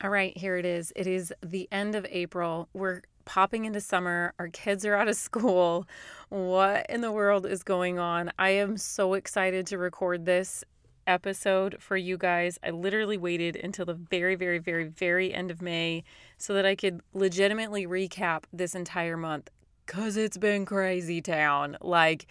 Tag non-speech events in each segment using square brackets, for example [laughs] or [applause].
All right, here it is. It is the end of April. We're popping into summer. Our kids are out of [laughs] school. What in the world is going on? I am so excited to record this episode for you guys. I literally waited until the very, very, very, very end of May so that I could legitimately recap this entire month because it's been crazy town. Like,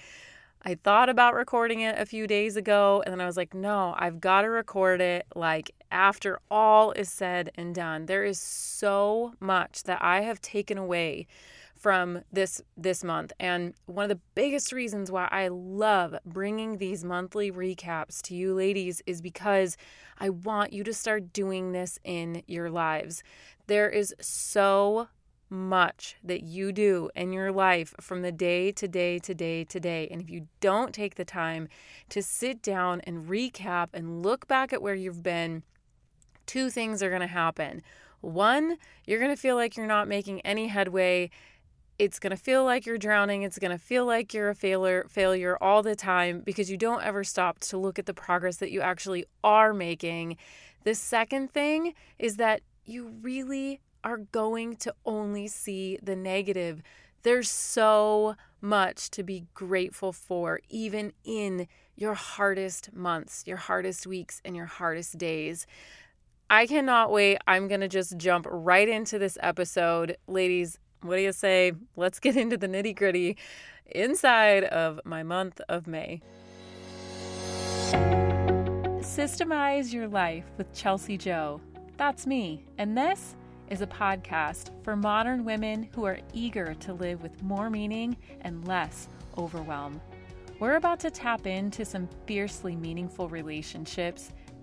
I thought about recording it a few days ago and then I was like, no, I've got to record it like after all is said and done. There is so much that I have taken away from this this month and one of the biggest reasons why I love bringing these monthly recaps to you ladies is because I want you to start doing this in your lives. There is so much that you do in your life from the day to day to day to day. And if you don't take the time to sit down and recap and look back at where you've been, two things are going to happen. One, you're going to feel like you're not making any headway. It's going to feel like you're drowning. It's going to feel like you're a failure failure all the time because you don't ever stop to look at the progress that you actually are making. The second thing is that you really are going to only see the negative. There's so much to be grateful for, even in your hardest months, your hardest weeks, and your hardest days. I cannot wait. I'm going to just jump right into this episode. Ladies, what do you say? Let's get into the nitty gritty inside of my month of May. Systemize Your Life with Chelsea Joe. That's me. And this is a podcast for modern women who are eager to live with more meaning and less overwhelm. We're about to tap into some fiercely meaningful relationships,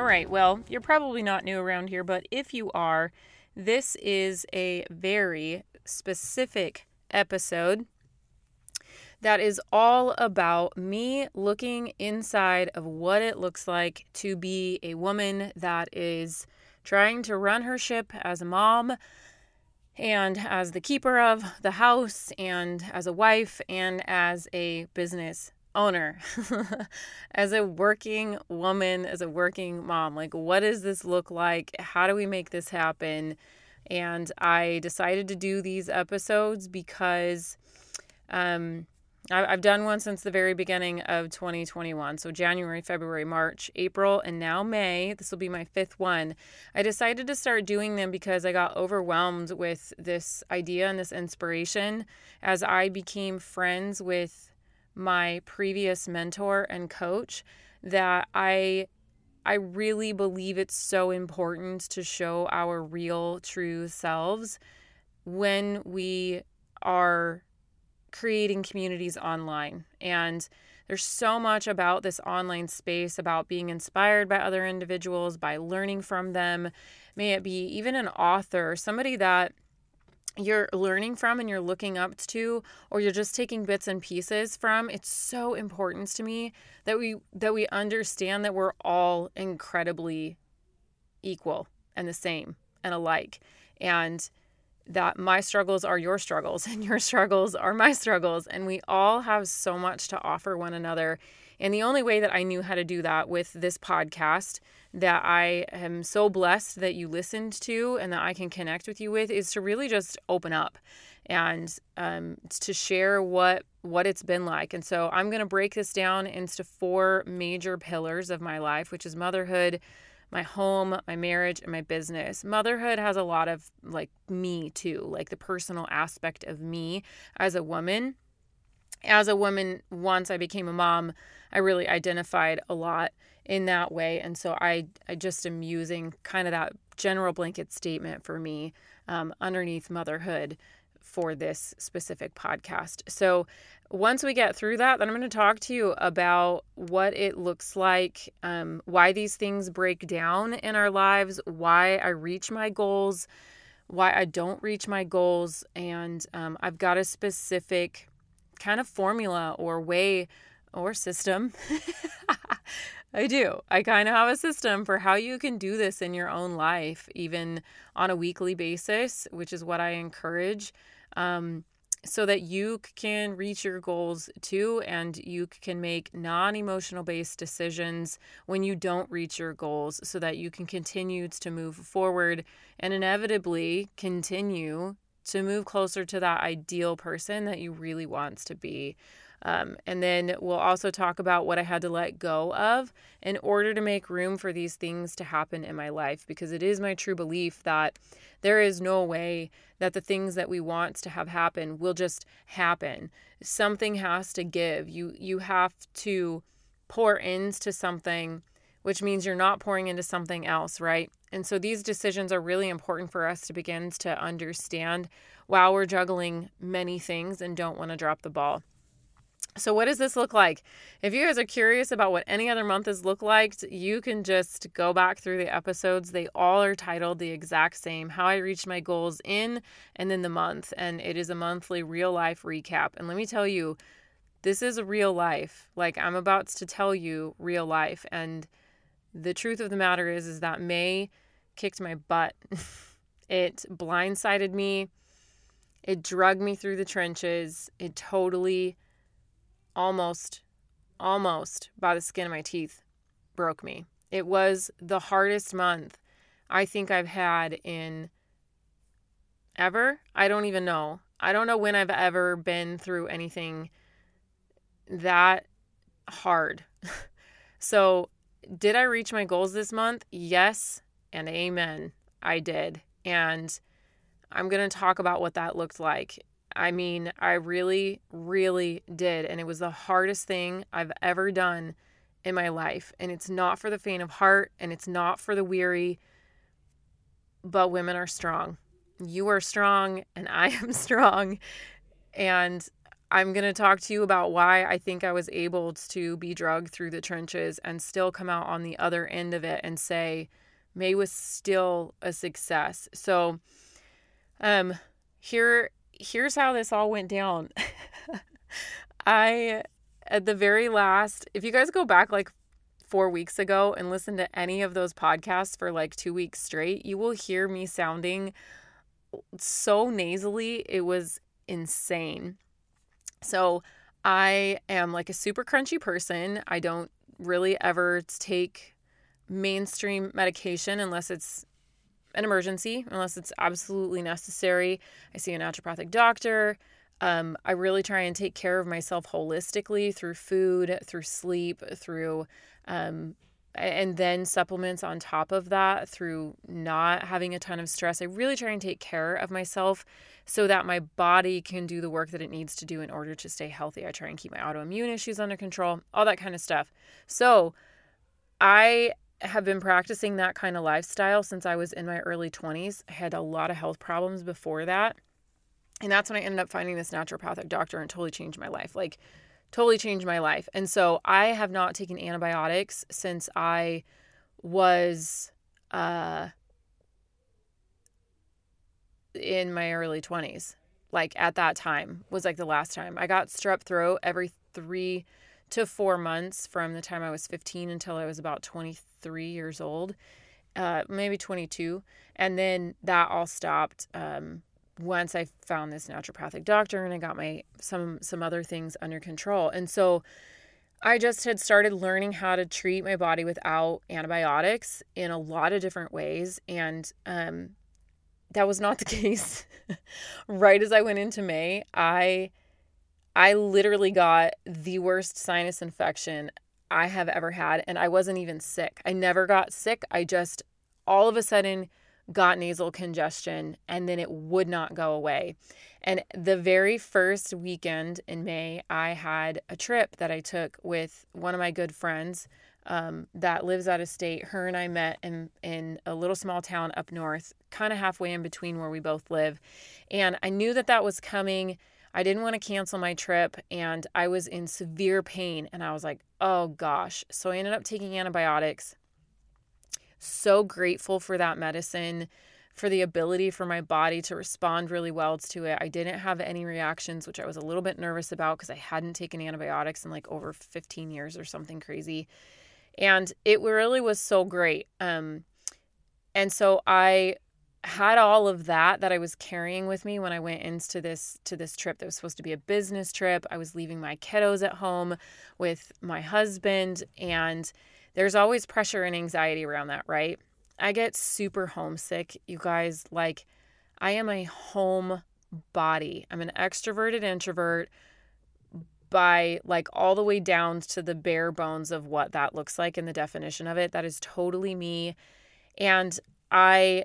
All right, well, you're probably not new around here, but if you are, this is a very specific episode that is all about me looking inside of what it looks like to be a woman that is trying to run her ship as a mom and as the keeper of the house and as a wife and as a business owner, [laughs] as a working woman, as a working mom. Like, what does this look like? How do we make this happen? And I decided to do these episodes because um, I've done one since the very beginning of 2021. So January, February, March, April, and now May. This will be my fifth one. I decided to start doing them because I got overwhelmed with this idea and this inspiration as I became friends with my previous mentor and coach that I I really believe it's so important to show our real true selves when we are creating communities online. And there's so much about this online space about being inspired by other individuals, by learning from them. May it be even an author, somebody that you're learning from and you're looking up to or you're just taking bits and pieces from it's so important to me that we that we understand that we're all incredibly equal and the same and alike and that my struggles are your struggles [laughs] and your struggles are my struggles. And we all have so much to offer one another. And the only way that I knew how to do that with this podcast that I am so blessed that you listened to and that I can connect with you with is to really just open up and um, to share what what it's been like. And so I'm going to break this down into four major pillars of my life, which is motherhood, my home, my marriage, and my business. Motherhood has a lot of like me too, like the personal aspect of me as a woman. As a woman, once I became a mom, I really identified a lot in that way. And so I, I just am using kind of that general blanket statement for me um, underneath motherhood for this specific podcast. So, once we get through that, then I'm going to talk to you about what it looks like, um, why these things break down in our lives, why I reach my goals, why I don't reach my goals. And um, I've got a specific kind of formula or way or system. [laughs] I do. I kind of have a system for how you can do this in your own life, even on a weekly basis, which is what I encourage. Um, so that you can reach your goals too and you can make non emotional based decisions when you don't reach your goals so that you can continue to move forward and inevitably continue to move closer to that ideal person that you really wants to be. Um, and then we'll also talk about what I had to let go of in order to make room for these things to happen in my life because it is my true belief that there is no way that the things that we want to have happen will just happen. Something has to give. You you have to pour into something, which means you're not pouring into something else, right? And so these decisions are really important for us to begin to understand while we're juggling many things and don't want to drop the ball. So, what does this look like? If you guys are curious about what any other month has looked like, you can just go back through the episodes. They all are titled the exact same How I Reached My Goals in and then the month. And it is a monthly real life recap. And let me tell you, this is real life. Like, I'm about to tell you real life. And the truth of the matter is, is that May kicked my butt. [laughs] it blindsided me. It drugged me through the trenches. It totally almost, almost by the skin of my teeth broke me. It was the hardest month I think I've had in ever. I don't even know. I don't know when I've ever been through anything that hard. [laughs] so, did I reach my goals this month? Yes, and amen. I did. And I'm going to talk about what that looked like. I mean, I really, really did. And it was the hardest thing I've ever done in my life. And it's not for the faint of heart and it's not for the weary, but women are strong. You are strong and I am [laughs] strong. And I'm going to talk to you about why I think I was able to be drugged through the trenches and still come out on the other end of it and say, May was still a success. So, um, here here's how this all went down. [laughs] I, at the very last, if you guys go back like four weeks ago and listen to any of those podcasts for like two weeks straight, you will hear me sounding so nasally. It was insane. So, I am like a super crunchy person. I don't really ever take mainstream medication unless it's an emergency unless it's absolutely necessary. I see a naturopathic doctor. Um, I really try and take care of myself holistically through food, through sleep, through, um, and then supplements on top of that through not having a ton of stress. I really try and take care of myself so that my body can do the work that it needs to do in order to stay healthy. I try and keep my autoimmune issues under control, all that kind of stuff. So, I have been practicing that kind of lifestyle since I was in my early 20s. I had a lot of health problems before that. And that's when I ended up finding this naturopathic doctor and totally changed my life. Like, totally changed my life. And so I have not taken antibiotics since I was uh, in my early 20s. Like, at that time was like the last time. I got strep throat every three to four months from the time I was 15 until I was about 23 years old, uh, maybe 22. And then that all stopped um, once I found this naturopathic doctor and I got my some some other things under control. And so I just had started learning how to treat my body without antibiotics in a lot of different ways. And um, that was not the [laughs] case. right as I went into May, I I literally got the worst sinus infection I have ever had, and I wasn't even sick. I never got sick. I just all of a sudden got nasal congestion, and then it would not go away. And the very first weekend in May, I had a trip that I took with one of my good friends um, that lives out of state. Her and I met in in a little small town up north, kind of halfway in between where we both live, and I knew that that was coming. I didn't want to cancel my trip, and I was in severe pain, and I was like, "Oh gosh!" So I ended up taking antibiotics. So grateful for that medicine for the ability for my body to respond really well to it. I didn't have any reactions, which I was a little bit nervous about because I hadn't taken antibiotics in like over 15 years or something crazy. And it really was so great. Um, and so I had all of that that I was carrying with me when I went into this to this trip that was supposed to be a business trip. I was leaving my kiddos at home with my husband and there's always pressure and anxiety around that, right? I get super homesick, you guys. Like, I am a home body. I'm an extroverted introvert by like all the way down to the bare bones of what that looks like and the definition of it. That is totally me. And I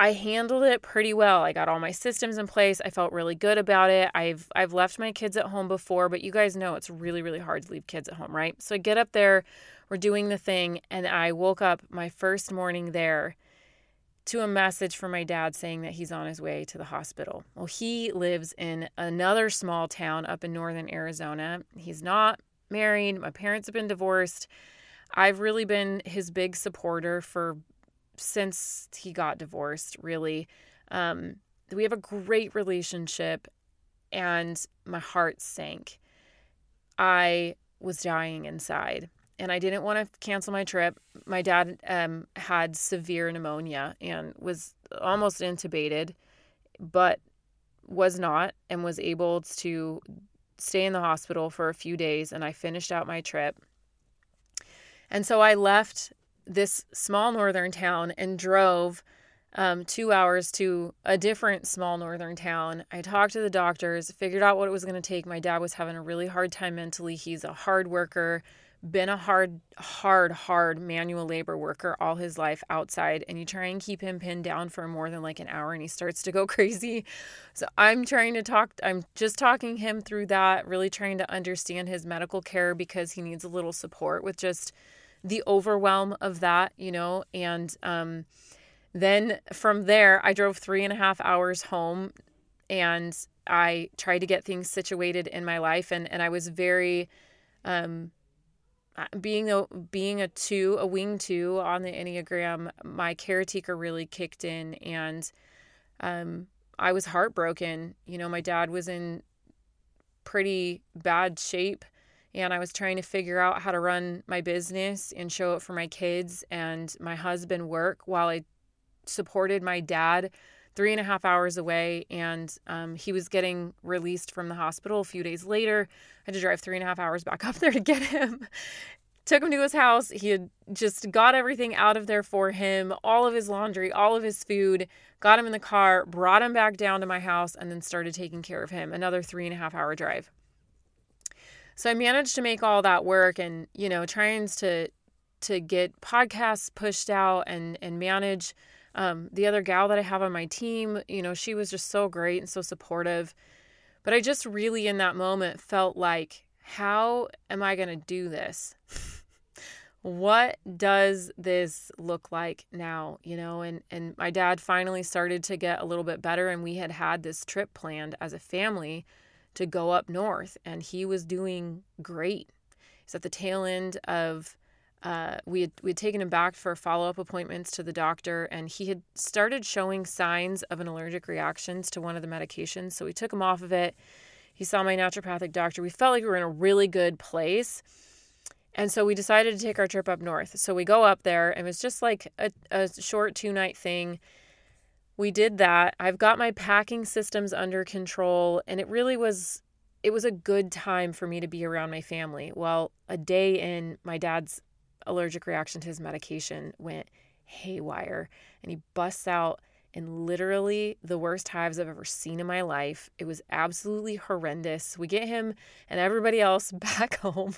I handled it pretty well. I got all my systems in place. I felt really good about it. I've I've left my kids at home before, but you guys know it's really really hard to leave kids at home, right? So I get up there, we're doing the thing, and I woke up my first morning there to a message from my dad saying that he's on his way to the hospital. Well, he lives in another small town up in northern Arizona. He's not married. My parents have been divorced. I've really been his big supporter for since he got divorced, really. Um, we have a great relationship, and my heart sank. I was dying inside, and I didn't want to cancel my trip. My dad um, had severe pneumonia and was almost intubated, but was not, and was able to stay in the hospital for a few days. And I finished out my trip. And so I left this small northern town and drove um, two hours to a different small northern town. I talked to the doctors, figured out what it was going to take. My dad was having a really hard time mentally. He's a hard worker, been a hard, hard, hard manual labor worker all his life outside. And you try and keep him pinned down for more than like an hour and he starts to go [laughs] crazy. So I'm trying to talk, I'm just talking him through that, really trying to understand his medical care because he needs a little support with just the overwhelm of that, you know, and um, then from there, I drove three and a half hours home and I tried to get things situated in my life. And, and I was very, um, being a being a two, a wing two on the Enneagram, my caretaker really kicked in and um, I was heartbroken. You know, my dad was in pretty bad shape and I was trying to figure out how to run my business and show it for my kids and my husband work while I supported my dad three and a half hours away and um, he was getting released from the hospital a few days later. I had to drive three and a half hours back [laughs] up there to get him. Took him to his house. He had just got everything out of there for him all of his laundry all of his food got him in the car brought him back down to my house and then started taking care of him. Another three and a half hour drive. So I managed to make all that work and, you know, trying to to get podcasts pushed out and and manage um, the other gal that I have on my team, you know, she was just so great and so supportive. But I just really in that moment felt like, how am I going to do this? [laughs] what does this look like now you know and and my dad finally started to get a little bit better and we had had this trip planned as a family to go up north, and he was doing great. He's at the tail end of. Uh, we had we had taken him back for follow up appointments to the doctor, and he had started showing signs of an allergic reactions to one of the medications. So we took him off of it. He saw my naturopathic doctor. We felt like we were in a really good place. And so we decided to take our trip up north. So we go up there, and it was just like a, a short two night thing we did that. I've got my packing systems under control and it really was it was a good time for me to be around my family. Well, a day in, my dad's allergic reaction to his medication went haywire and he busts out in literally the worst hives I've ever seen in my life. It was absolutely horrendous. We get him and everybody else [laughs] back home.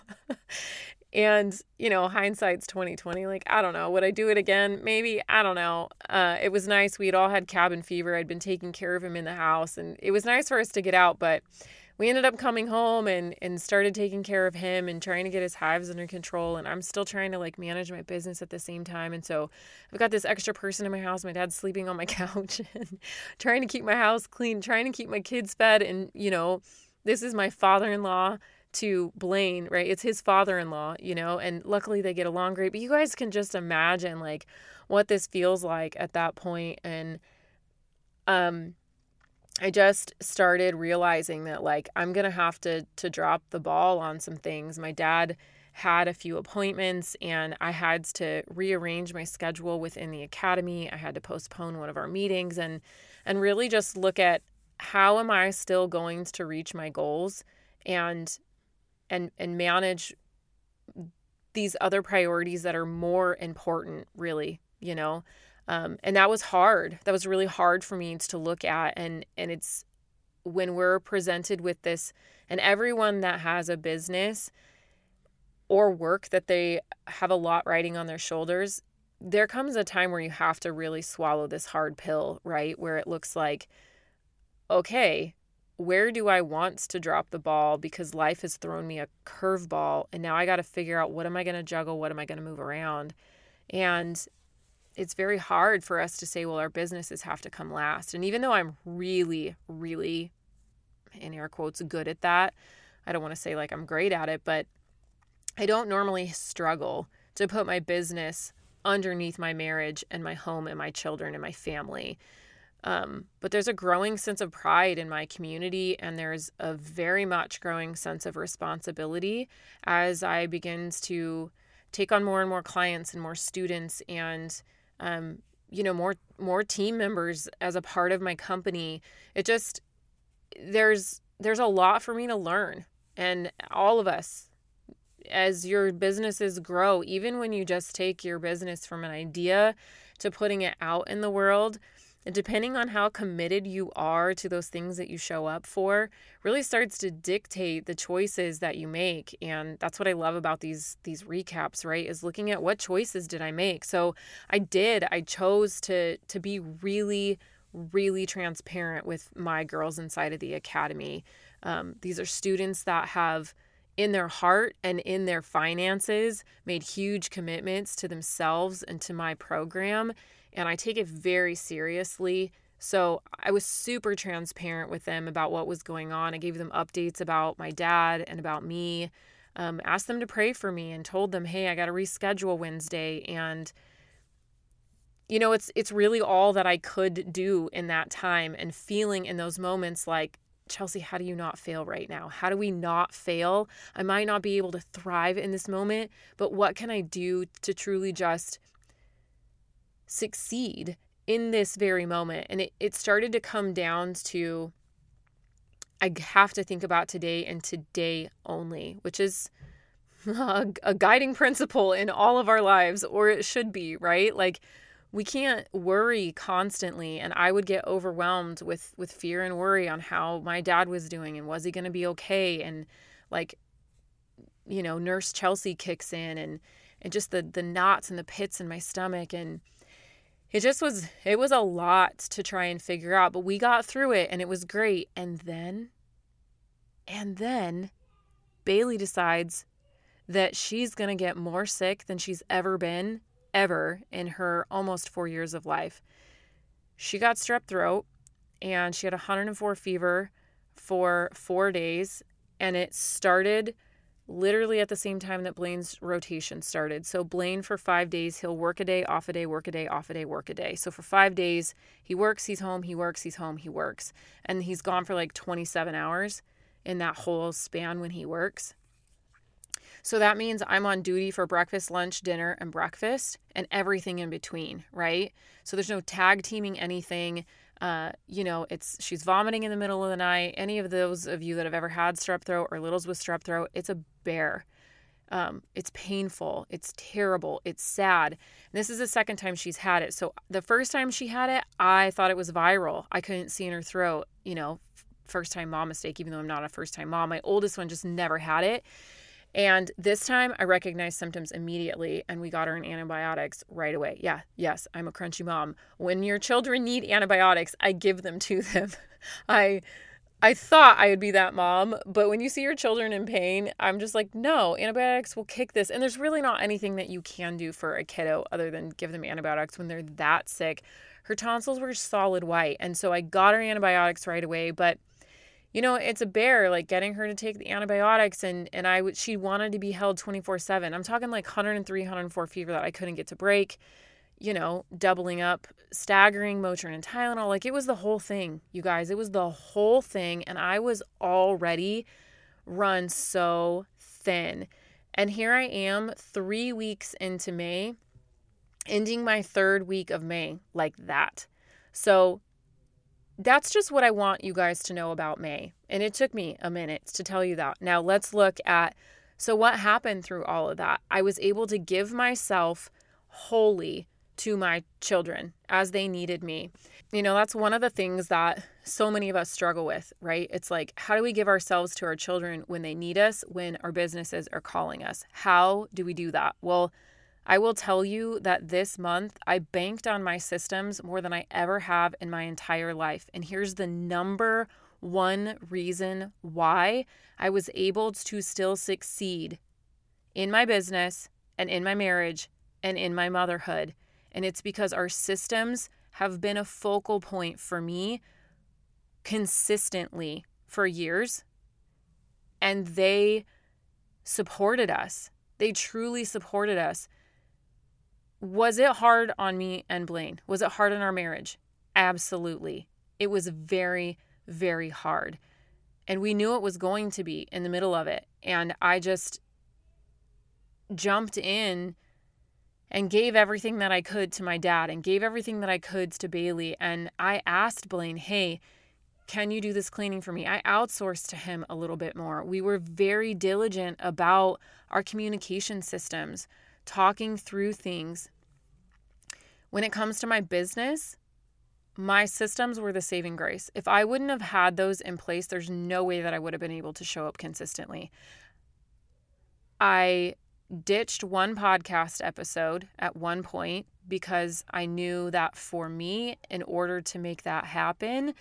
And, you know, hindsight's 2020. Like, I don't know. Would I do it again? Maybe. I don't know. Uh, it was nice. We had all had cabin fever. I'd been taking care of him in the house, and it was nice for us to get out, but we ended up coming home and and started taking care of him and trying to get his hives under control and I'm still trying to like manage my business at the same time and so I've got this extra person in my house my dad's sleeping on my [laughs] couch and trying to keep my house clean trying to keep my kids fed and you know this is my father-in-law to Blaine, right? It's his father-in-law, you know, and luckily they get along great. But you guys can just imagine like what this feels like at that point and um I just started realizing that like I'm going to have to to drop the ball on some things. My dad had a few appointments and I had to rearrange my schedule within the academy. I had to postpone one of our meetings and and really just look at how am I still going to reach my goals and and and manage these other priorities that are more important really, you know. Um, and that was hard. That was really hard for me to look at. And and it's when we're presented with this, and everyone that has a business or work that they have a lot riding on their shoulders, there comes a time where you have to really swallow this hard pill, right? Where it looks like, okay, where do I want to drop the ball because life has thrown me a curveball and now I got to figure out what am I going to juggle, what am I going to move around? And it's very hard for us to say, well, our businesses have to come last. And even though I'm really, really, in air quotes, good at that, I don't want to say like I'm great at it, but I don't normally struggle to put my business underneath my marriage and my home and my children and my family. Um, but there's a growing sense of pride in my community, and there's a very much growing sense of responsibility as I begins to take on more and more clients and more students and um, you know more more team members as a part of my company. It just there's there's a lot for me to learn. And all of us as your businesses grow even when you just take your business from an idea to putting it out in the world and depending on how committed you are to those things that you show up for, really starts to dictate the choices that you make. And that's what I love about these these recaps, right? Is looking at what choices did I make. So I did. I chose to to be really really transparent with my girls inside of the academy. Um, these are students that have in their heart and in their finances made huge commitments to themselves and to my program and I take it very seriously. So I was super transparent with them about what was going on. I gave them updates about my dad and about me. Um, asked them to pray for me and told them, "Hey, I got to reschedule Wednesday." And you know, it's it's really all that I could do in that time. And feeling in those moments like, Chelsea, how do you not fail right now? How do we not fail? I might not be able to thrive in this moment, but what can I do to truly just succeed in this very moment. And it, it started to come down to I have to think about today and today only, which is [laughs] a, a, guiding principle in all of our lives, or it should be, right? Like we can't worry constantly and I would get overwhelmed with with fear and worry on how my dad was doing and was he going to be okay and like you know, nurse Chelsea kicks in and and just the the knots and the pits in my stomach and it just was it was a lot to try and figure out but we got through it and it was great. And then and then bailey decides that she's going to get more sick than she's ever been ever in her almost 4 years of life. She got strep throat and she had 104 fever for 4 days and it started literally at the same time that Blaine's rotation started. So Blaine for 5 days, he'll work a day, off a day, work a day, off a day, work a day. So for 5 days, he works, he's home, he works, he's home, he works. And he's gone for like 27 hours in that whole span when he works. So that means I'm on duty for breakfast, lunch, dinner, and breakfast and everything in between, right? So there's no tag teaming anything. Uh, you know, it's she's vomiting in the middle of the night. Any of those of you that have ever had strep throat or littles with strep throat, it's a bear. Um, it's painful. It's terrible. It's sad. This is the second time she's had it. So the first time she had it, I thought it was viral. I couldn't see in her throat. You know, first time mom mistake. Even though I'm not a first time mom, my oldest one just never had it. And this time I recognized symptoms immediately and we got her an antibiotics right away. Yeah, yes, I'm a crunchy mom. When your children need antibiotics, I give them to [laughs] them. I I thought I would be that mom, but when you see your children in pain, I'm just like, no, antibiotics will kick this. And there's really not anything that you can do for a kiddo other than give them antibiotics when they're that sick. Her tonsils were solid white. And so I got her antibiotics right away. But, you know, it's a bear, like getting her to take the antibiotics. And, and I would, she wanted to be held 24 7. I'm talking like 103, 104 fever that I couldn't get to break you know, doubling up, staggering Motrin and Tylenol. Like it was the whole thing, you guys. It was the whole thing. And I was already run so thin. And here I am, three weeks into May, ending my third week of May like that. So that's just what I want you guys to know about May. And it took me a minute to tell you that. Now let's look at so what happened through all of that. I was able to give myself wholly to my children as they needed me. You know, that's one of the things that so many of us struggle with, right? It's like, how do we give ourselves to our children when they need us, when our businesses are calling us? How do we do that? Well, I will tell you that this month I banked on my systems more than I ever have in my entire life. And here's the number one reason why I was able to still succeed in my business and in my marriage and in my motherhood and it's because our systems have been a focal point for me consistently for years. And they supported us. They truly supported us. Was it hard on me and Blaine? Was it hard on our marriage? Absolutely. It was very, very hard. And we knew it was going to be in the middle of it. And I just jumped in and gave everything that I could to my dad and gave everything that I could to Bailey. And I asked Blaine, hey, can you do this cleaning for me? I outsourced to him a little bit more. We were very diligent about our communication systems, talking through things. When it comes to my business, my systems were the saving grace. If I wouldn't have had those in place, there's no way that I would have been able to show up consistently. I ditched one podcast episode at one point because I knew that for me, in order to make that happen,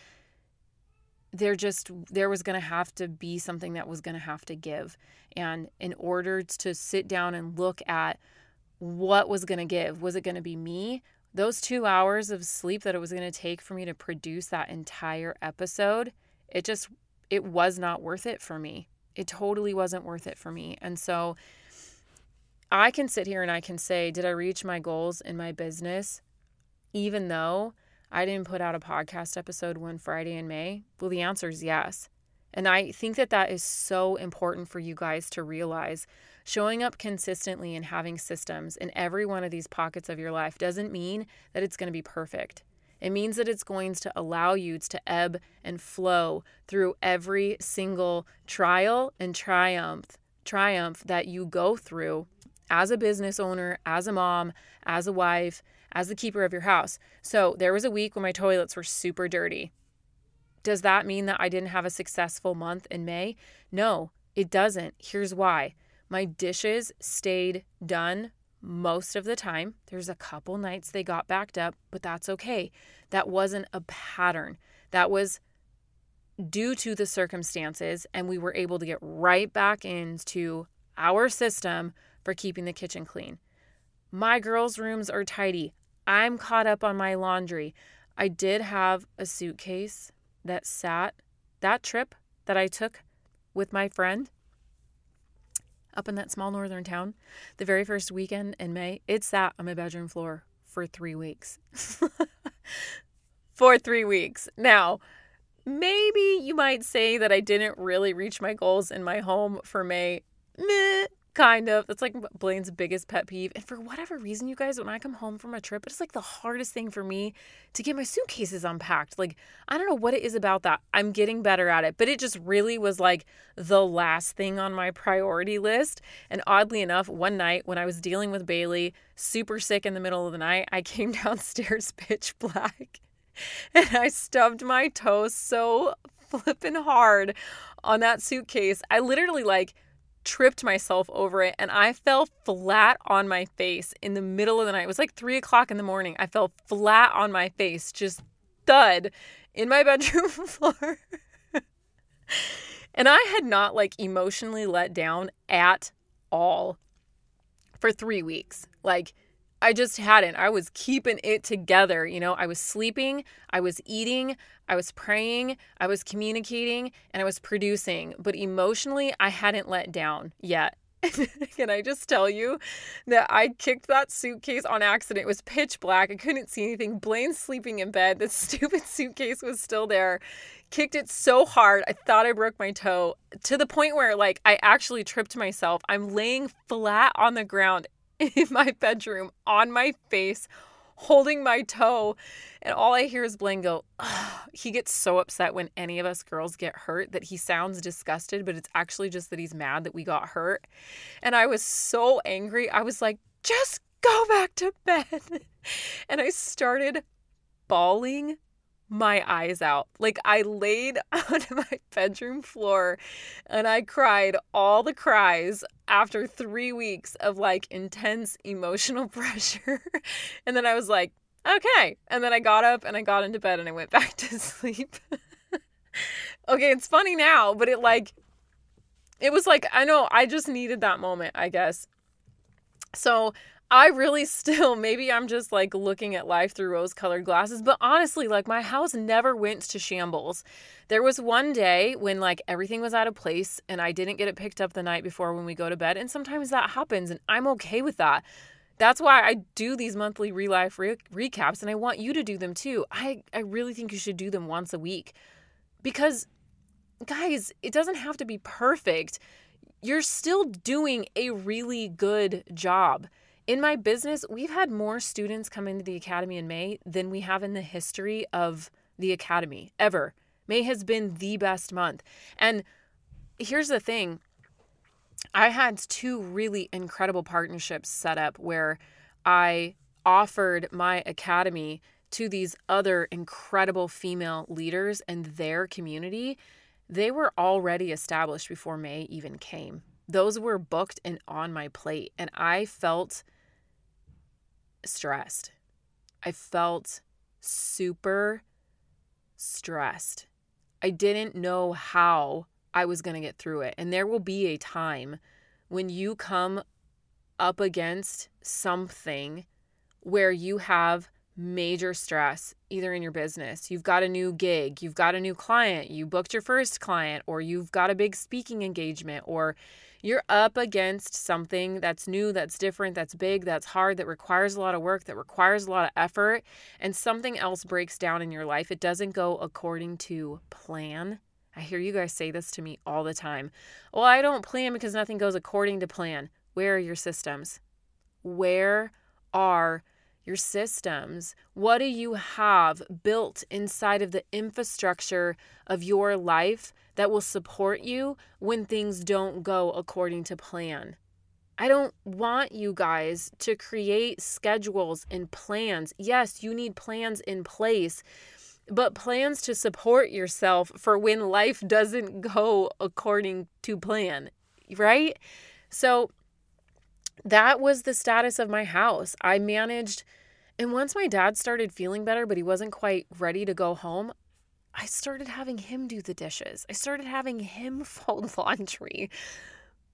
there just there was going to have to be something that was going to have to give. And in order to sit down and look at what was going to give was it going to be me? Those 2 hours of sleep that it was going to take for me to produce that entire episode it just it was not worth it for me. It totally wasn't worth it for me. And so I can sit here and I can say, did I reach my goals in my business? Even though I didn't put out a podcast episode one Friday in May? Well, the answer is yes. And I think that that is so important for you guys to realize. Showing up consistently and having systems in every one of these pockets of your life doesn't mean that it's going to be perfect. It means that it's going to allow you to ebb and flow through every single trial and triumph triumph that you go through as a business owner, as a mom, as a wife, as the keeper of your house. So there was a week when my toilets were super dirty. Does that mean that I didn't have a successful month in May? No, it doesn't. Here's why my dishes stayed done most of the time. There's a couple nights they got backed up, but that's okay. That wasn't a pattern. That was due to the circumstances, and we were able to get right back into our system for keeping the kitchen clean. My girls' rooms are tidy. I'm caught up on my laundry. I did have a suitcase that sat that trip that I took with my friend up in that small northern town the very first weekend in May. It sat on my bedroom floor for three weeks. [laughs] for three weeks. Now, maybe you might say that I didn't really reach my goals in my home for May. Meh, kind of. That's like Blaine's biggest pet peeve. And for whatever reason, you guys, when I come home from a trip, it's like the hardest thing for me to get my suitcases unpacked. Like, I don't know what it is about that. I'm getting better at it, but it just really was like the last thing on my priority list. And oddly enough, one night when I was dealing with Bailey, super sick in the middle of the night, I [laughs] came downstairs [laughs] pitch black and I stubbed my toe so flipping hard on that suitcase. I literally like tripped myself over it and I fell flat on my face in the middle of the night. It was like three o'clock in the morning. I fell flat on my face, just thud in my [laughs] bedroom floor. and I had not like emotionally let down at all for three weeks. Like, I just hadn't. I was keeping it together. You know, I was sleeping, I was eating, I was praying, I was communicating, and I was producing. But emotionally, I hadn't let down yet. [laughs] Can I just tell you that I kicked that suitcase on accident? It was pitch black. I couldn't see anything. Blaine's sleeping in bed. The [laughs] stupid suitcase was still there. Kicked it so hard, I thought I broke my toe to the point where, like, I actually tripped myself. I'm laying flat on the ground [laughs] in my bedroom on my face, holding my toe. And all I hear is Blaine go, he gets so upset when any of us girls get hurt that he sounds disgusted, but it's actually just that he's mad that we got hurt. And I was so angry. I was like, just go back to bed. [laughs] and I started bawling my eyes out. Like I laid [laughs] on my bedroom floor and I cried all the cries after 3 weeks of like intense emotional [laughs] pressure. and then I was like, okay. And then I got up and I got into bed and I went [laughs] back to sleep. okay, it's funny now, but it like it was like I know I just needed that moment, I guess. So I really [laughs] still, maybe I'm just like looking at life through rose colored glasses, but honestly, like my house never went to shambles. There was one day when like everything was out of place and I didn't get it picked up the night before when we go to bed. And sometimes that happens and I'm okay with that. That's why I do these monthly real life re- recaps and I want you to do them too. I, I really think you should do them once a week because, guys, it doesn't have to be perfect. You're still doing a really good job in my business, we've had more students come into the academy in May than we have in the history of the academy ever. May has been the best month. And here's the thing I had two really incredible partnerships set up where I offered my academy to these other incredible female leaders and their community. They were already established before May even came. Those were booked and on my plate. And I felt stressed. I felt super stressed. I didn't know how I was going to get through it. And there will be a time when you come up against something where you have major stress, either in your business, you've got a new gig, you've got a new client, you booked your first client, or you've got a big speaking engagement, or you're up against something that's new, that's different, that's big, that's hard, that requires a lot of work, that requires a lot of effort, and something else breaks down in your life. It doesn't go according to plan. I hear you guys say this to me all the time. Well, I don't plan because nothing goes according to plan. Where are your systems? Where are your systems? What do you have built inside of the infrastructure of your life that will support you when things don't go according to plan? I don't want you guys to create schedules and plans. Yes, you need plans in place, but plans to support yourself for when life doesn't go according to plan, right? So that was the status of my house. I managed and once my dad started feeling better, but he wasn't quite ready to go home, I started having him do the dishes. I started having him [laughs] fold laundry.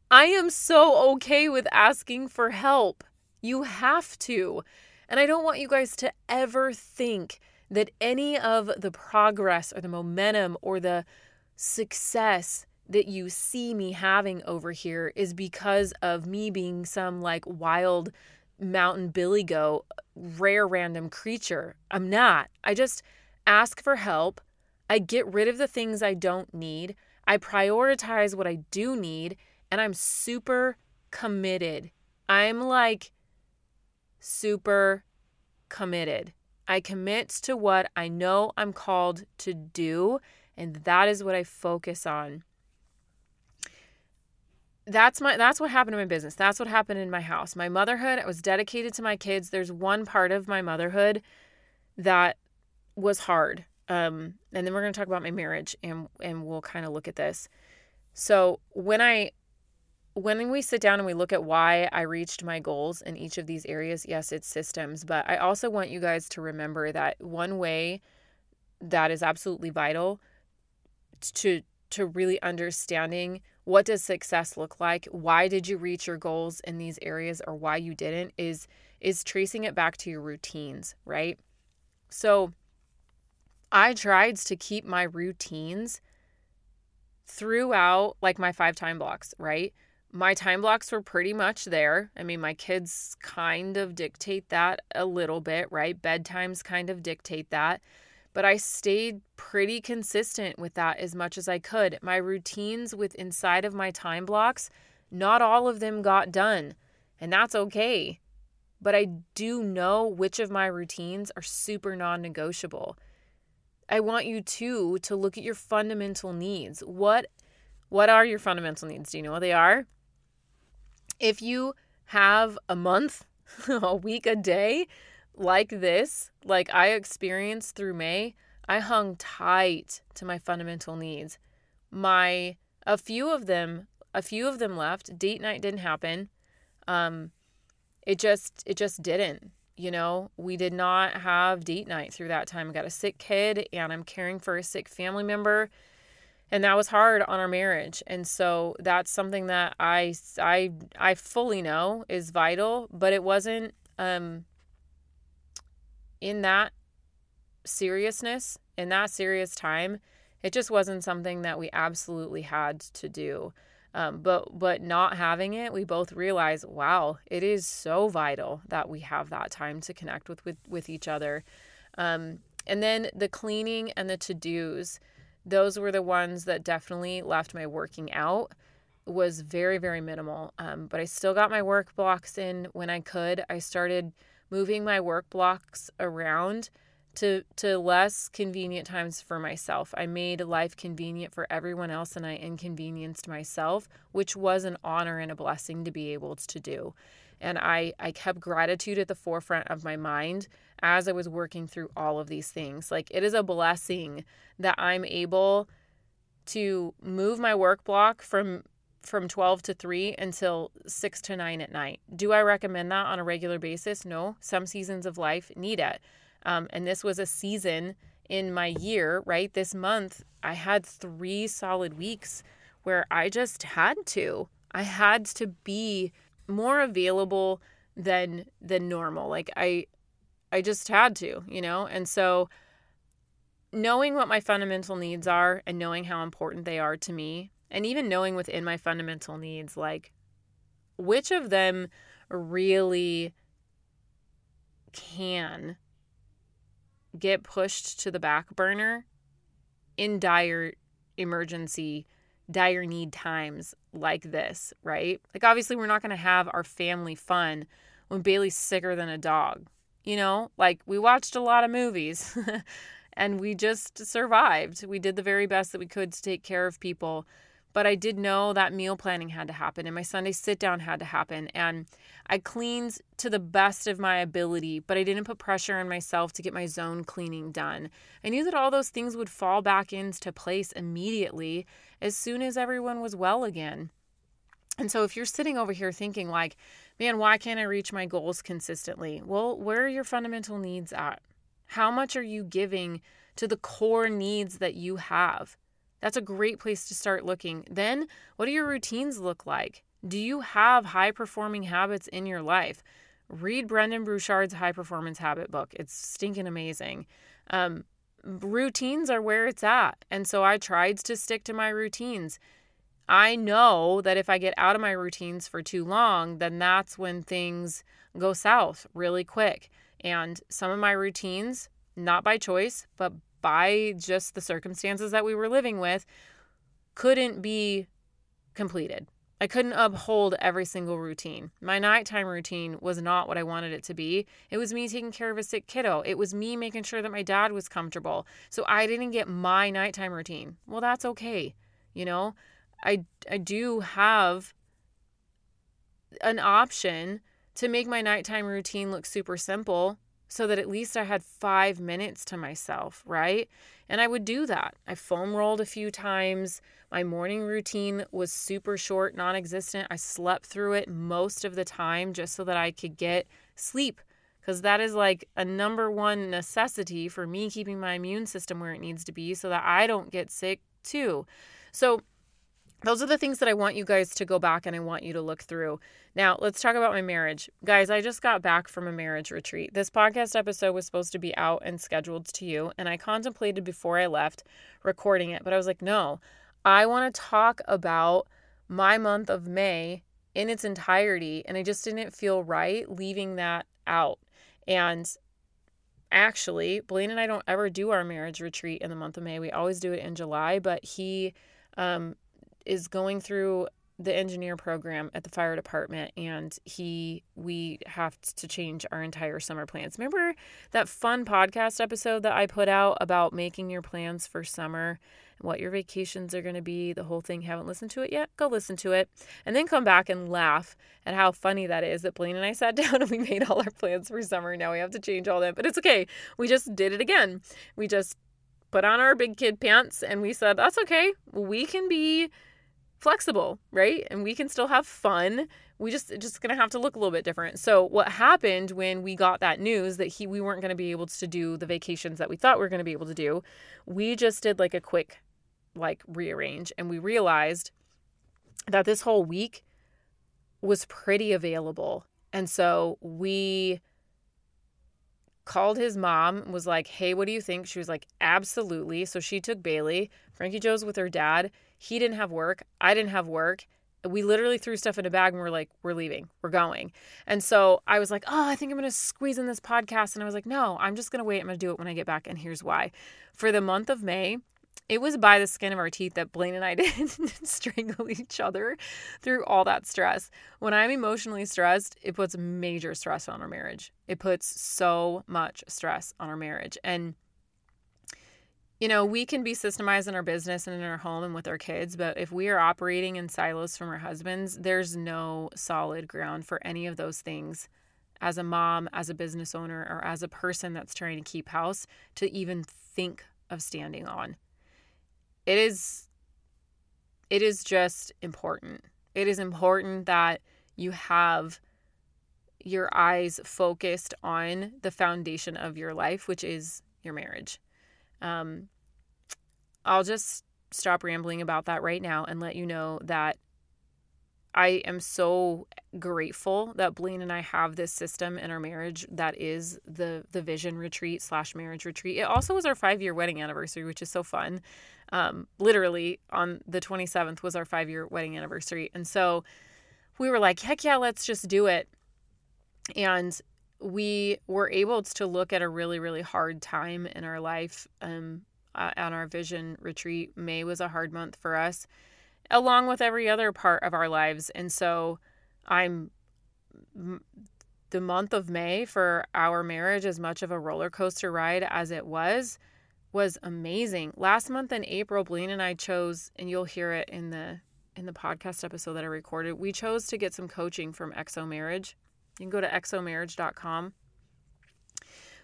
I am so okay with asking for help. You have to. And I don't want you guys to ever think that any of the progress or the momentum or the success that you see me having over here is because of me being some like wild mountain billy goat, rare random creature. I'm not. I just ask for help. I get rid of the things I don't need. I prioritize what I do need. And I'm super committed. I'm like super committed. I commit to what I know I'm called to do. And that is what I focus on that's my that's what happened in my business. That's what happened in my house. My motherhood, I was dedicated to my kids. There's one part of my motherhood that was hard. Um, and then we're going to talk about my marriage and and we'll kind of look at this. So, when I when we sit down and we look at why I reached my goals in each of these areas, yes, it's systems, but I also want you guys to remember that one way that is absolutely vital to to really understanding what does success look like? Why did you reach your goals in these areas or why you didn't is is tracing it back to your routines right? So i tried to keep my routines throughout like my five time blocks right? My time blocks were pretty much there. I mean my kids kind of dictate that a little bit right? Bedtimes kind of dictate that but I stayed pretty consistent with that as much as I could. My routines with inside of my time blocks, not all of them got done, and that's okay. But I do know which of my routines are super non-negotiable. I want you too to look at your fundamental needs. What what are your fundamental needs? Do you know what they are? If you have a month, [laughs] a week, a day like this, like I experienced through May, I hung tight to my fundamental needs. My a few of them, a few of them left. Date night didn't happen. Um it just it just didn't. You know, we did not have date night through that time. I got a sick kid and I'm caring for a sick family member and that was hard on our marriage and so that's something that i i i fully know is vital but it wasn't um in that seriousness, in that serious time, it just wasn't something that we absolutely had to do. Um, but but not having it, we both realized, wow, it is so vital that we have that time to connect with with, with each other. Um, and then the cleaning and the to dos, those were the ones that definitely left my working out was very very minimal. Um, but I still got my work blocks in when I could. I started moving my work blocks around to to less convenient times for myself. I made life convenient for everyone else and I inconvenienced myself, which was an honor and a blessing to be able to do. And I I kept gratitude at the forefront of my mind as I was working through all of these things. Like it is a blessing that I'm able to move my work block from from 12 to 3 until 6 to 9 at night. Do I recommend that on a regular basis? No. Some seasons of life need it. Um, and this was a season in my year, right? This month, I had three solid weeks where I just had to. I had to be more available than than normal. Like I I just had to, you know? And so knowing what my fundamental needs are and knowing how important they are to me and even knowing within my fundamental needs like which of them really can get pushed to the back burner in dire emergency dire need times like this, right? Like obviously we're not going to have our family fun when Bailey's sicker than a dog. You know, like we watched a lot of movies [laughs] and we just survived. We did the very best that we could to take care of people but I did know that meal planning had to happen and my Sunday sit down had to happen. And I cleaned to the best of my ability, but I didn't put pressure on myself to get my zone cleaning done. I knew that all those things would fall back into place immediately as soon as everyone was well again. And so if you're sitting over here thinking, like, man, why can't I reach my goals consistently? Well, where are your fundamental needs at? How much are you giving to the core needs that you have? That's a great place to start looking. Then, what do your routines look like? Do you have high performing habits in your life? Read Brendon Burchard's High Performance Habit book. It's stinking amazing. Um, routines are where it's at. And so I tried to stick to my routines. I know that if I get out of my routines for too long, then that's when things go south really quick. And some of my routines, not by choice, but by just the circumstances that we were living with, couldn't be completed. I couldn't uphold every single routine. My nighttime routine was not what I wanted it to be. It was me taking care of a sick kiddo. It was me making sure that my dad was comfortable. So I didn't get my nighttime routine. Well, that's okay. You know, I I do have an option to make my nighttime routine look super simple so that at least I had five minutes to myself, right? And I would do that. I foam rolled a few times. My morning routine was super short, non existent. I slept through it most of the time just so that I could get sleep because that is like a number one necessity for me keeping my immune system where it needs to be so that I don't get sick too. So, those are the things that I want you guys to go back and I want you to look through. Now, let's talk about my marriage. Guys, I just got back from a marriage retreat. This podcast episode was supposed to be out and scheduled to you, and I contemplated before I left recording it, but I was like, no, I want to talk about my month of May in its entirety, and I just didn't feel right leaving that out. And actually, Blaine and I don't ever do our marriage retreat in the month of May. We always do it in July, but he um, is going through the engineer program at the fire department and he we have to change our entire summer plans. Remember that fun podcast episode that I put out about making your plans for summer what your vacations are going to be, the whole thing. Haven't listened to it yet? Go listen to it. And then come back and laugh at how funny that is that Blaine and I sat [laughs] down and we made all our plans for summer. Now we have to change all that. But it's okay. We just did it again. We just put on our big kid pants and we said, that's okay. We can be flexible, right? And we can still have fun. We just just going to have to look a little bit different. So what happened when we got that news that he we weren't going to be able to do the vacations that we thought we were going to be able to do, we just did like a quick like rearrange and we realized that this whole week was pretty available. And so we called his mom was like hey what do you think she was like absolutely so she took bailey frankie joe's with her dad he didn't have work i didn't have work we literally threw stuff in a bag and we're like we're leaving we're going and so i was like oh i think i'm going to squeeze in this podcast and i was like no i'm just going to wait i'm going to do it when i get back and here's why for the month of may it was by the skin of our teeth that Blaine and I [laughs] didn't strangle each other through all that stress. When I'm emotionally stressed, it puts major stress on our marriage. It puts so much stress on our marriage. And, you know, we can be systemized in our business and in our home and with our kids, but if we are operating in silos from our husbands, there's no solid ground for any of those things as a mom, as a business owner, or as a person that's trying to keep house to even think of standing on it is it is just important. It is important that you have your eyes focused on the foundation of your life, which is your marriage. Um, I'll just stop rambling about that right now and let you know that I am so grateful that Blaine and I have this system in our marriage that is the the vision retreat slash marriage retreat. It also was our five year wedding anniversary, which is so fun um, literally on the 27th was our five year wedding anniversary. And so we were like, heck yeah, let's just do it. And we were able to look at a really, really hard time in our life um, on our vision retreat. May was a hard month for us, along with every other part of our lives. And so I'm the month of May for our marriage as much of a roller coaster ride as it was was amazing. Last month in April, Blaine and I chose, and you'll hear it in the in the podcast episode that I recorded, we chose to get some coaching from XO Marriage. You can go to xomarriage.com.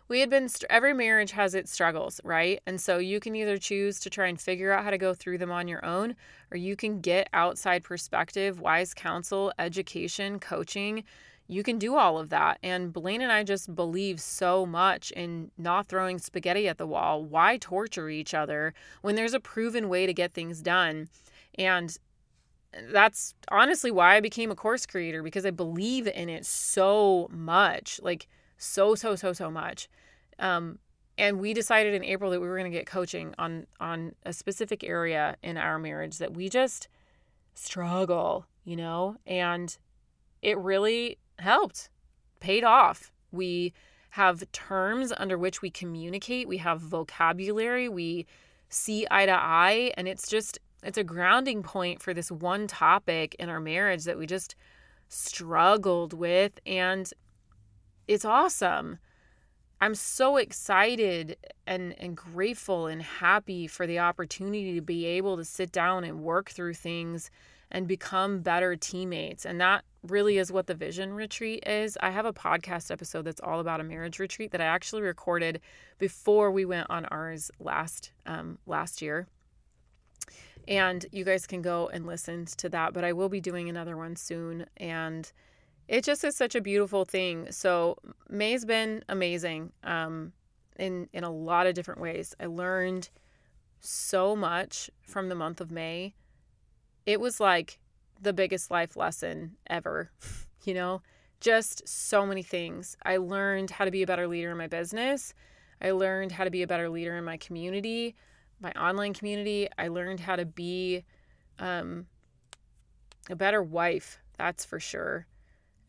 We had been, every marriage has its struggles, right? And so you can either choose to try and figure out how to go through them on your own, or you can get outside perspective, wise counsel, education, coaching you can do all of that. And Blaine and I just believe so much in not throwing spaghetti at the wall. Why torture each other when there's a proven way to get things done? And that's honestly why I became a course creator because I believe in it so much like, so, so, so, so much. Um, and we decided in April that we were going to get coaching on on a specific area in our marriage that we just struggle, you know, and it really helped, paid off. We have terms under which we communicate, we have vocabulary, we see eye to eye, and it's just it's a grounding point for this one topic in our marriage that we just struggled with and it's awesome. I'm so excited and, and grateful and happy for the opportunity to be able to sit down and work through things and become better teammates. And that really is what the vision retreat is. I have a podcast episode that's all about a marriage retreat that I actually recorded before we went on ours last um, last year. And you guys can go and listen to that, but I will be doing another one soon. And it just is such a beautiful thing. So May's been amazing um, in in a lot of different ways. I learned so much from the month of May. It was like the biggest life lesson ever, [laughs] you know? Just so many things. I learned how to be a better leader in my business. I learned how to be a better leader in my community, my online community. I learned how to be um, a better wife, that's for sure.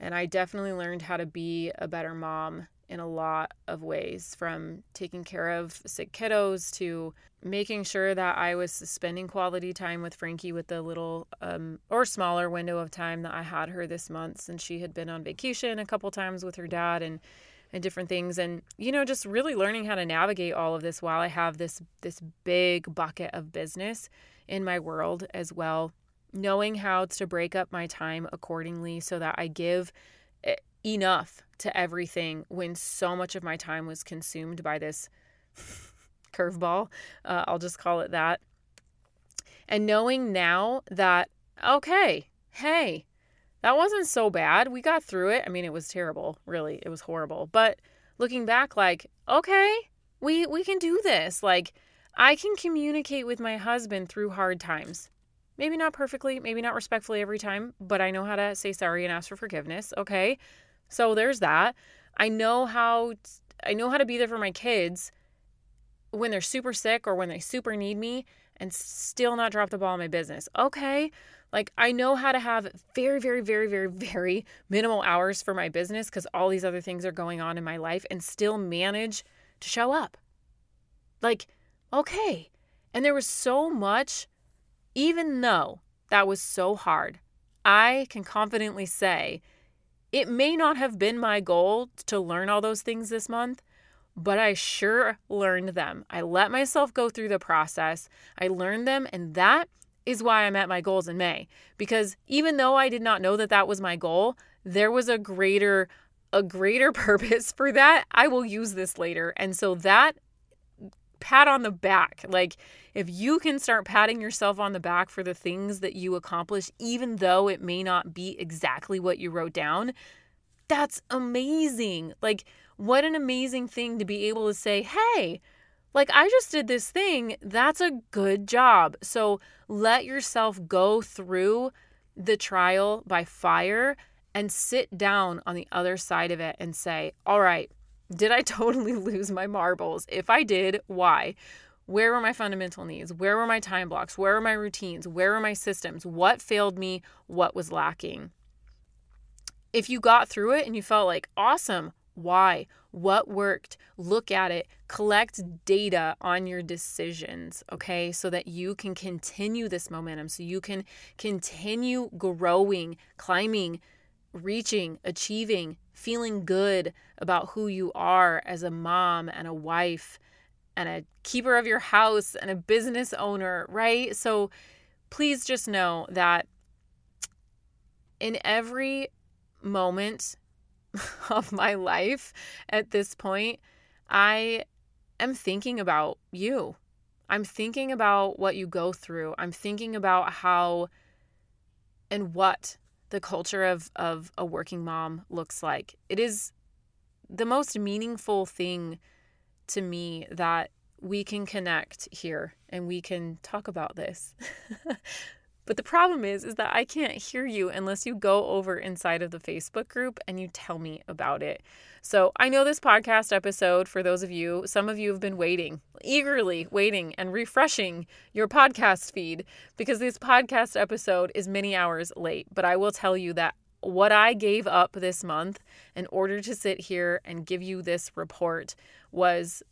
And I definitely learned how to be a better mom in a lot of ways from taking care of sick kiddos to making sure that I was spending quality time with Frankie with the little um, or smaller window of time that I had her this month since she had been on vacation a couple times with her dad and and different things and you know just really learning how to navigate all of this while I have this this big bucket of business in my world as well knowing how to break up my time accordingly so that I give eh, enough to everything when so much of my time was consumed by this [laughs] curveball. Uh, I'll just call it that. And knowing now that, okay, hey, that wasn't so bad. We got through it. I mean, it was terrible, really. It was horrible. But looking back, like, okay, we we can do this. Like, I can communicate with my husband through hard times. Maybe not perfectly, maybe not respectfully every time, but I know how to say sorry and ask for forgiveness. Okay. So there's that. I know how I know how to be there for my kids when they're super sick or when they super need me and still not drop the ball on my business. Okay. Like I know how to have very very very very very minimal hours for my business cuz all these other things are going on in my life and still manage to show up. Like okay. And there was so much even though that was so hard. I can confidently say it may not have been my goal to learn all those things this month, but I sure learned them. I let myself go through the process. I learned them, and that is why I met my goals in May. Because even though I did not know that that was my goal, there was a greater a greater [laughs] purpose for that. I will use this later. And so that pat on the back, like if you can start patting yourself on the back for the things that you accomplish, even though it may not be exactly what you wrote down, that's amazing. Like, what an amazing thing to be able to say, hey, like I just did this thing. That's a good job. So let yourself go through the trial by fire and sit down on the other side of it and say, all right, did I [laughs] totally lose my marbles? If I did, why? Where were my fundamental needs? Where were my time blocks? Where were my routines? Where were my systems? What failed me? What was lacking? If you got through it and you felt like, awesome, why? What worked? Look at it. Collect data on your decisions, okay? So that you can continue this momentum, so you can continue growing, climbing, reaching, achieving, feeling good about who you are as a mom and a wife and a keeper of your house and a business owner, right? So please just know that in every moment [laughs] of my life at this point, I am thinking about you. I'm thinking about what you go through. I'm thinking about how and what the culture of of a working mom looks like. It is the most meaningful thing to me that we can connect here and we can talk about this. [laughs] but the problem is is that I can't hear you unless you go over inside of the Facebook group and you tell me about it. So, I know this podcast episode for those of you, some of you have been waiting, eagerly waiting and refreshing your podcast feed because this podcast episode is many hours late, but I will tell you that what I gave up this month in order to sit here and give you this report was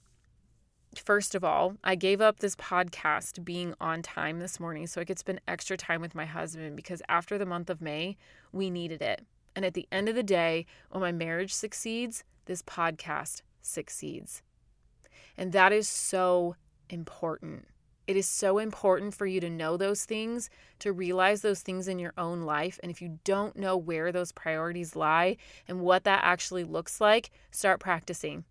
first of all, I gave up this podcast being on time this morning so I could spend extra time with my husband because after the month of May, we needed it. And at the end of the day, when my marriage succeeds, this podcast succeeds. And that is so important. It is so important for you to know those things, to realize those things in your own life. And if you don't know where those priorities lie and what that actually looks like, start practicing.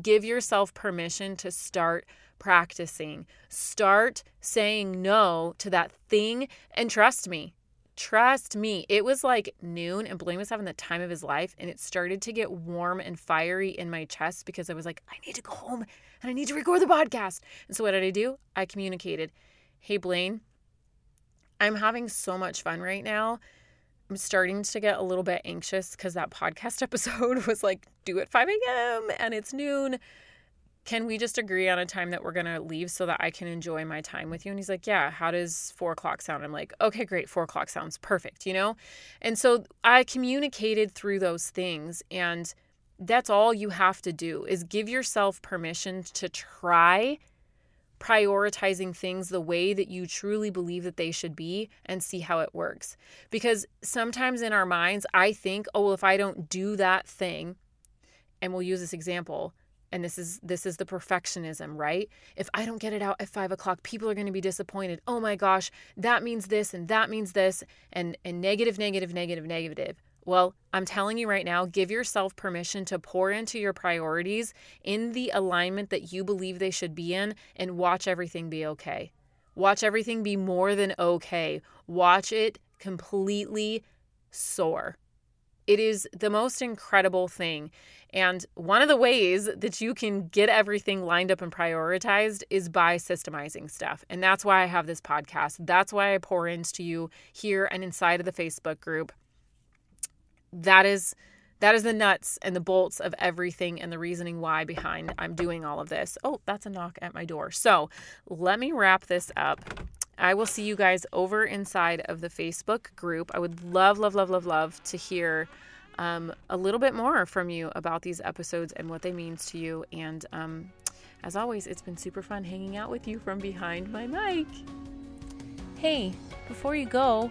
Give yourself permission to start practicing. Start saying no to that thing. And trust me, trust me, it was like noon and Blaine was having the time of his life. And it started to get warm and fiery in my chest because I was like, I need to go home and I need to record the podcast. And so what did I do? I communicated, Hey, Blaine, I'm having so much fun right now. I'm starting to get a little bit anxious because that podcast [laughs] episode [laughs] was like due at 5 a.m. and it's noon. Can we just agree on a time that we're going to leave so that I can enjoy my time with you? And he's like, Yeah, how does four o'clock sound? I'm like, Okay, great. Four o'clock sounds perfect, you know? And so I communicated through those things. And that's all you have to do is give yourself permission to try prioritizing things the way that you truly believe that they should be and see how it works. Because sometimes in our minds, I think, oh, well, if I don't do that thing, and we'll use this example, and this is this is the perfectionism right? If i don't get it out at five o'clock people are going to be disappointed. Oh my gosh that means this and that means this and and negative negative negative negative well, I'm telling you right now, give yourself permission to pour into your priorities in the alignment that you believe they should be in and watch everything be okay. Watch everything be more than okay. Watch it completely soar. It is the most incredible thing. And one of the ways that you can get everything lined up and prioritized is by systemizing stuff. And that's why I have this podcast. That's why I pour into you here and inside of the Facebook group that is that is the nuts and the bolts of everything and the reasoning why behind I'm doing all of this. Oh, that's a knock at my door. So, let me wrap this up. I will see you guys over inside of the Facebook group. I would love, love, love, love, love to hear um, a little bit more from you about these episodes and what they means to you. And um, as always, it's been super fun hanging out with you from behind my mic. Hey, before you go,